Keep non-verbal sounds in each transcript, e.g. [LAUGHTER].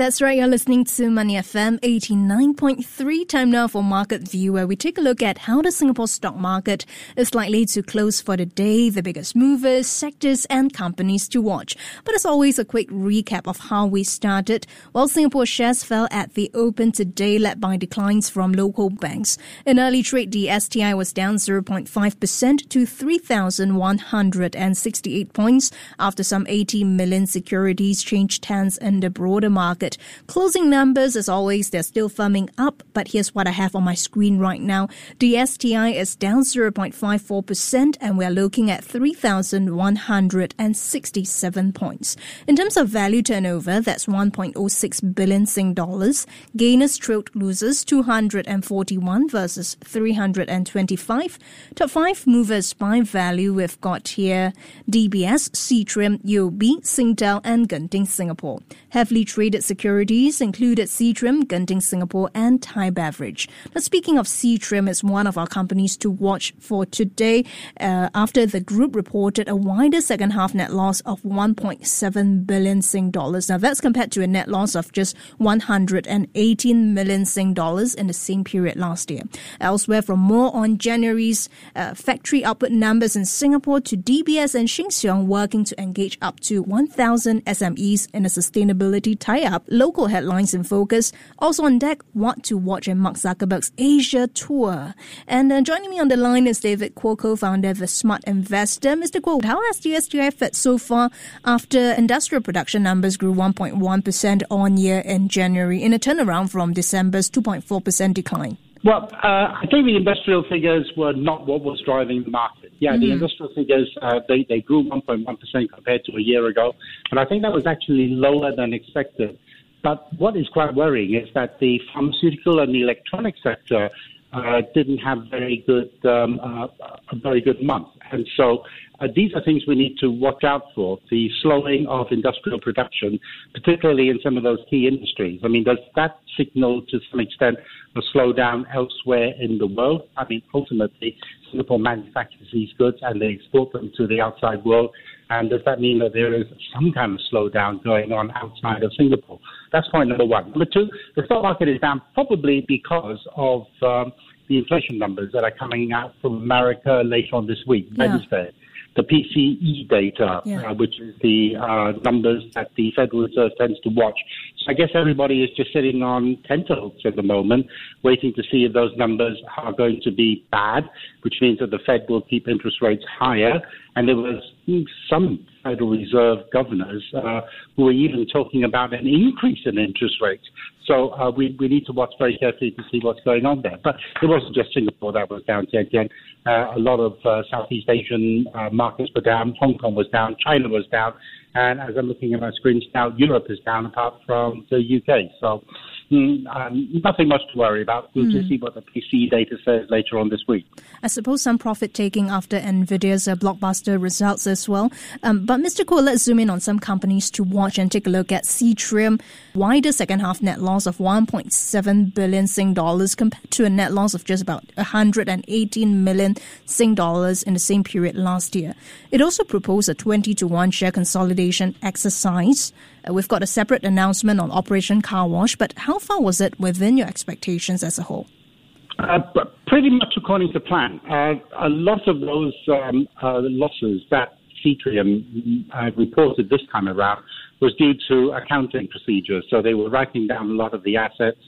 That's right, you're listening to Money FM 89.3. Time now for Market View, where we take a look at how the Singapore stock market is likely to close for the day, the biggest movers, sectors, and companies to watch. But as always, a quick recap of how we started. While Singapore shares fell at the open today, led by declines from local banks. In early trade, the STI was down 0.5% to 3,168 points after some 80 million securities changed hands in the broader market. Closing numbers, as always, they're still firming up, but here's what I have on my screen right now. The STI is down 0.54%, and we're looking at 3,167 points. In terms of value turnover, that's 1.06 billion Sing dollars. Gainers trailed losers 241 versus 325. Top five movers by value, we've got here DBS, Seatrium, UOB, Singtel, and Genting Singapore. Heavily traded included Seatrium, Genting Singapore, and Thai Beverage. Now, speaking of Seatrium, it's one of our companies to watch for today uh, after the group reported a wider second half net loss of 1.7 billion Sing dollars. Now, that's compared to a net loss of just 118 million Sing dollars in the same period last year. Elsewhere, from more on January's uh, factory output numbers in Singapore to DBS and Sheng Siong working to engage up to 1,000 SMEs in a sustainability tie-up up local headlines in focus. Also on deck, what to watch in Mark Zuckerberg's Asia tour. And uh, joining me on the line is David Kuo, co-founder of the Smart Investor. Mr. Kuo, how has the STI fared so far after industrial production numbers grew 1.1% on year in January in a turnaround from December's 2.4% decline? Well, uh, I think the industrial figures were not what was driving the market. Yeah, mm-hmm. the industrial figures, uh, they, they grew 1.1% compared to a year ago, but I think that was actually lower than expected. But what is quite worrying is that the pharmaceutical and the electronic sector uh, didn't have very good um, uh, a very good month, and so uh, these are things we need to watch out for. The slowing of industrial production, particularly in some of those key industries. I mean, does that signal to some extent a slowdown elsewhere in the world? I mean, ultimately, Singapore manufactures these goods and they export them to the outside world. And does that mean that there is some kind of slowdown going on outside of Singapore? That's point number one. Number two, the stock market is down probably because of um, the inflation numbers that are coming out from America later on this week, yeah. Wednesday the PCE data, yeah. uh, which is the uh, numbers that the Federal Reserve tends to watch. I guess everybody is just sitting on tenterhooks at the moment, waiting to see if those numbers are going to be bad, which means that the Fed will keep interest rates higher. And there was some Federal Reserve governors uh, who were even talking about an increase in interest rates. So uh, we, we need to watch very carefully to see what's going on there. But it wasn't just Singapore that was down, Again, uh, a lot of uh, Southeast Asian uh, markets were down. Hong Kong was down. China was down. And as I'm looking at my screens now, Europe is down apart from the UK. So um, nothing much to worry about. We'll mm. just see what the PC data says later on this week. I suppose some profit taking after Nvidia's uh, blockbuster results as well. Um, but Mr. Kuo, let's zoom in on some companies to watch and take a look at Seatrium. Wider second half net loss of 1.7 billion Sing dollars compared to a net loss of just about 118 million Sing dollars in the same period last year. It also proposed a 20 to 1 share consolidation exercise. Uh, we've got a separate announcement on Operation Car Wash, but how far was it within your expectations as a whole? Uh, pretty much according to plan. Uh, a lot of those um, uh, losses that Seatrium uh, reported this time around was due to accounting procedures. So they were writing down a lot of the assets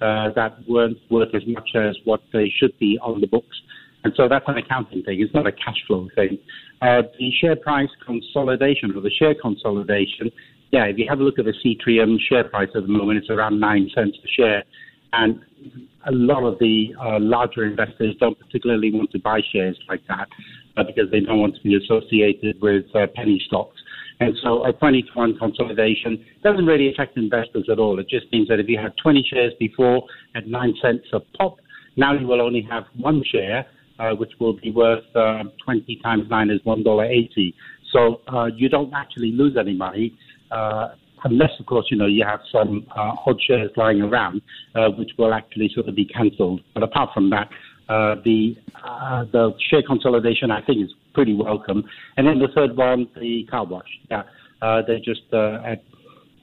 uh, that weren't worth as much as what they should be on the books. And so that's an accounting thing. It's not a cash flow thing. Uh, the share price consolidation or the share consolidation yeah, if you have a look at the Seatrium share price at the moment, it's around nine cents a share. And a lot of the uh, larger investors don't particularly want to buy shares like that uh, because they don't want to be associated with uh, penny stocks. And so a 20 to 1 consolidation doesn't really affect investors at all. It just means that if you had 20 shares before at 9 cents a pop, now you will only have one share, uh, which will be worth uh, 20 times 9 is $1.80. So uh, you don't actually lose any money unless, of course, you know, you have some uh, odd shares lying around, uh, which will actually sort of be cancelled. But apart from that, uh, the uh, the share consolidation, I think, is pretty welcome. And then the third one, the car wash. Yeah, uh, they just uh, ad-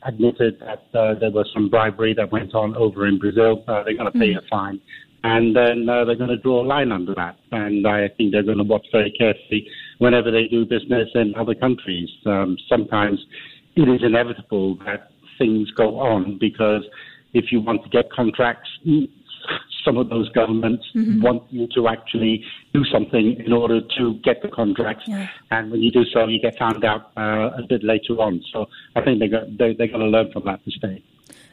admitted that uh, there was some bribery that went on over in Brazil. Uh, they're going to pay mm. a fine, and then uh, they're going to draw a line under that. And I think they're going to watch very carefully whenever they do business in other countries. Um, sometimes it is inevitable that things go on because if you want to get contracts, some of those governments mm-hmm. want you to actually do something in order to get the contracts. Yeah. And when you do so, you get found out uh, a bit later on. So I think they're, they're, they're going to learn from that mistake.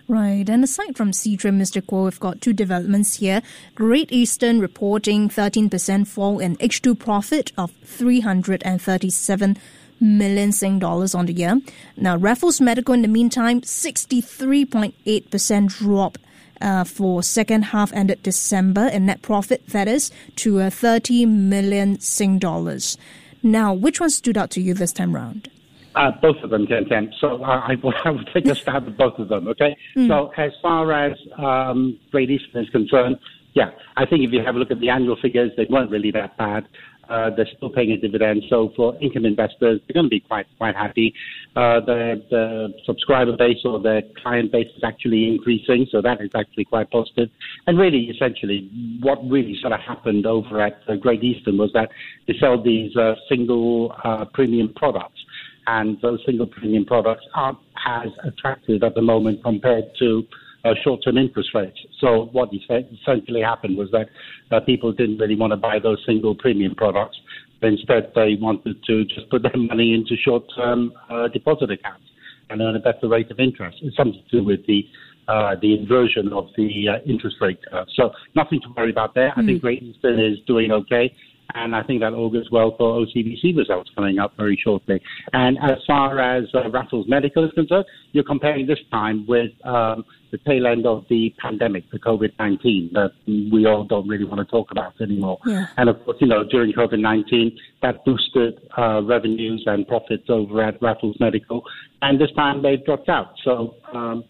Right. And aside from Seatrium, Mr. Kuo, we've got two developments here. Great Eastern reporting 13% fall in H2 profit of 337 million Sing dollars on the year. Now, Raffles Medical, in the meantime, 63.8% drop uh, for second half ended December in net profit, that is, to uh, 30 million Sing dollars. Now, which one stood out to you this time round? Uh, both of them, Tian Tian. So I, I will [LAUGHS] take a stab at both of them, okay? Mm. So as far as um, Great Eastern is concerned, yeah, I think if you have a look at the annual figures, they weren't really that bad. Uh, they're still paying a dividend. So for income investors, they're going to be quite quite happy. Uh, the, the subscriber base or the client base is actually increasing, so that is actually quite positive. And really, essentially, what really sort of happened over at Great Eastern was that they sell these uh, single uh, premium products, and those single premium products aren't as attractive at the moment compared to uh, short-term interest rates. So what essentially happened was that uh, people didn't really want to buy those single premium products. Instead, they wanted to just put their money into short-term uh, deposit accounts and earn a better rate of interest. It's something to do with the uh, the inversion of the uh, interest rate curve. So nothing to worry about there. Mm. I think hmm. Great Eastern is doing okay. And I think that augurs well for OCBC results coming up very shortly. And as far as uh, Raffles Medical is concerned, you're comparing this time with um, the tail end of the pandemic, the COVID 19, that we all don't really want to talk about anymore. Yeah. And of course, you know, during COVID 19, that boosted uh, revenues and profits over at Raffles Medical. And this time they've dropped out. So, um,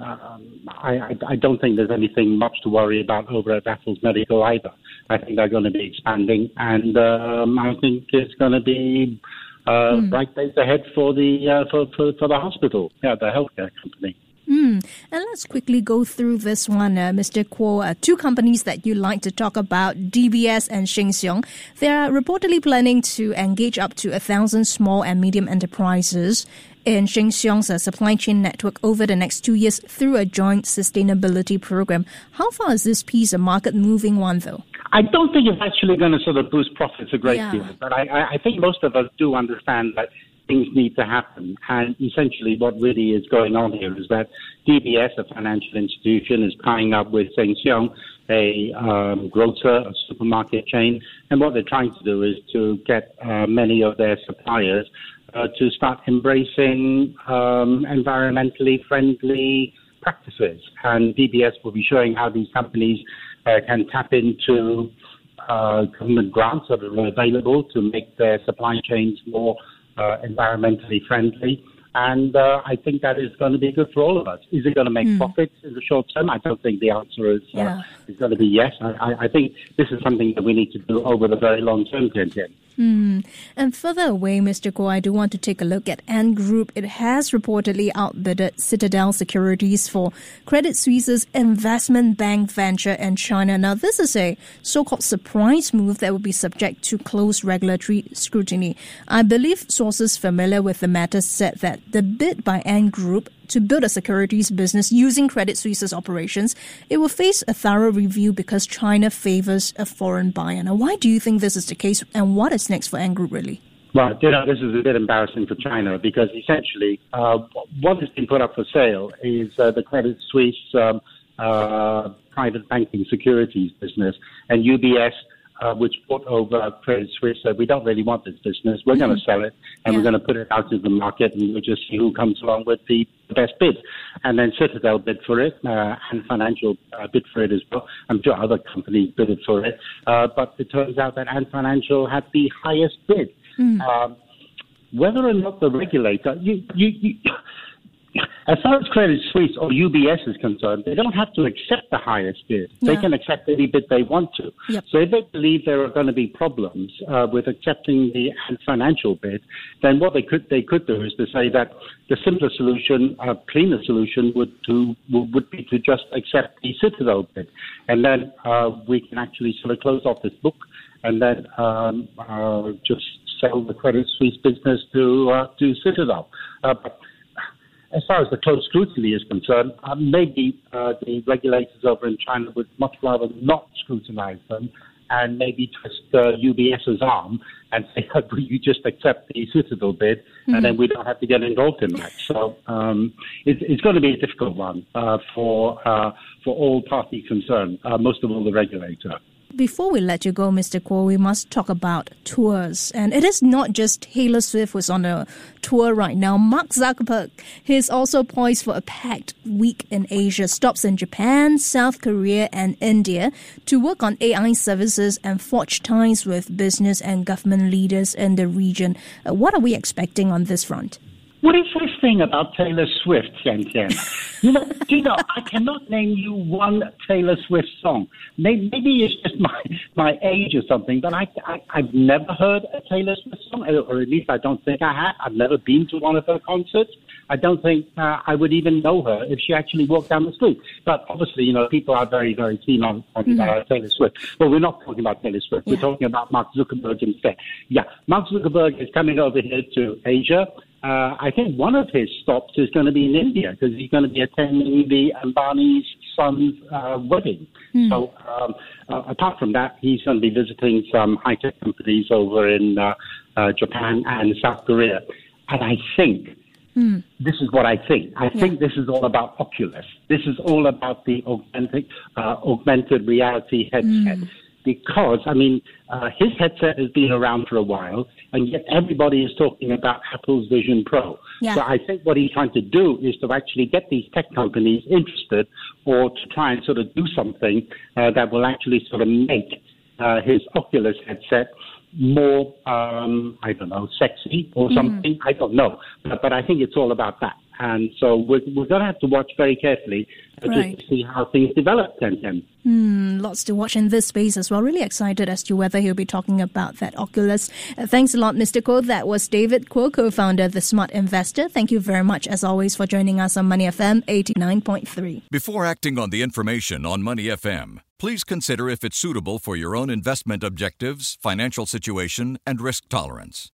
um, I, I, don't think there's anything much to worry about over at Raffles Medical either. I think they're going to be expanding, and um, I think it's going to be uh, mm. bright days ahead for the uh, for, for, for the hospital, yeah, the healthcare company. Mm. And let's quickly go through this one, uh, Mr. Kuo. Uh, two companies that you like to talk about, DBS and Sheng Siong. They are reportedly planning to engage up to a thousand small and medium enterprises in Sheng Siong's uh, supply chain network over the next two years through a joint sustainability program. How far is this piece a market moving one, though? I don't think it's actually going to sort of boost profits a great yeah. deal, but I, I think most of us do understand that things need to happen. And essentially, what really is going on here is that DBS, a financial institution, is tying up with Sheng Siong, a um, grocer, a supermarket chain. And what they're trying to do is to get uh, many of their suppliers uh, to start embracing um, environmentally friendly practices. And DBS will be showing how these companies uh, can tap into uh, government grants that are available to make their supply chains more uh, environmentally friendly. And uh, I think that is going to be good for all of us. Is it going to make mm. profits in the short term? I don't think the answer is, uh, yeah. is going to be yes. I, I, think this is something that we need to do over the very long term, Tian Mm. And further away, Mr. Kuo, I do want to take a look at Ant Group. It has reportedly outbidded Citadel Securities for Credit Suisse's investment bank venture in China. Now, this is a so-called surprise move that will be subject to close regulatory scrutiny. I believe sources familiar with the matter said that the bid by Ant Group to build a securities business using Credit Suisse's operations, it will face a thorough review because China favors a foreign buyer. Now, why do you think this is the case, and what is next for Ant Group, really? Well, you know, this is a bit embarrassing for China because essentially uh, what has been put up for sale is uh, the Credit Suisse um, uh, private banking securities business, and UBS uh, which bought over Credit Suisse said, we don't really want this business. We're mm-hmm. going to sell it and yeah. we're going to put it out to the market and we'll just see who comes along with the best bid. And then Citadel bid for it uh, Ant Financial uh, bid for it as well. I'm sure other companies bid for it. Uh, but it turns out that Ant Financial had the highest bid. Mm. Um, whether or not the regulator, you, you, you As far as Credit Suisse or UBS is concerned, they don't have to accept the highest bid. Yeah. They can accept any bid they want to. Yep. So if they believe there are going to be problems uh, with accepting the financial bid, then what they could they could do is to say that the simpler solution, uh, cleaner solution, would to would be to just accept the Citadel bid, and then uh, we can actually sort of close off this book, and then um, uh, just sell the Credit Suisse business to uh, to Citadel. Uh, but as far as the close scrutiny is concerned, uh, maybe uh, the regulators over in China would much rather not scrutinize them and maybe twist uh, UBS's arm and say, will you just accept the Citadel bid mm-hmm. and then we don't have to get involved in that. So um, it, it's going to be a difficult one uh, for, uh, for all parties concerned, uh, most of all the regulator. Before we let you go, Mr. Kuo, we must talk about tours. And it is not just Taylor Swift who's on a tour right now. Mark Zuckerberg, he's also poised for a packed week in Asia, stops in Japan, South Korea, and India to work on AI services and forge ties with business and government leaders in the region. Uh, what are we expecting on this front? What is this thing about Taylor Swift, Chen? You know, you know, I cannot name you one Taylor Swift song. Maybe, maybe it's just [LAUGHS] my my age or something, but I, I I've never heard a Taylor Swift song, or at least I don't think I have. I've never been to one of her concerts. I don't think uh, I would even know her if she actually walked down the street. But obviously, you know, people are very, very keen on, on mm-hmm. uh, Taylor Swift. Well, we're not talking about Taylor Swift. Yeah. We're talking about Mark Zuckerberg instead. Yeah, Mark Zuckerberg is coming over here to Asia. Uh, I think one of his stops is going to be in India because he's going to be attending the Ambani's son's uh, wedding. Mm. So, um, uh, apart from that, he's going to be visiting some high tech companies over in uh, uh, Japan and South Korea. And I think mm. this is what I think. I yeah. think this is all about Oculus. This is all about the augmented, uh, augmented reality headset. Mm because, I mean, uh, his headset has been around for a while, and yet everybody is talking about Apple's Vision Pro. Yeah. So I think what he's trying to do is to actually get these tech companies interested or to try and sort of do something uh, that will actually sort of make uh, his Oculus headset more, um, I don't know, sexy or mm-hmm. something. Mm. I don't know. But, but I think it's all about that. And so we're, we're going to have to watch very carefully right. to see how things develop then. Hmm, lots to watch in this space as well. Really excited as to whether he'll be talking about that Oculus. Uh, thanks a lot, Mr. Kuo. That was David Kuo, co-founder of The Smart Investor. Thank you very much, as always, for joining us on Money FM 89.3. Before acting on the information on Money FM, please consider if it's suitable for your own investment objectives, financial situation, and risk tolerance.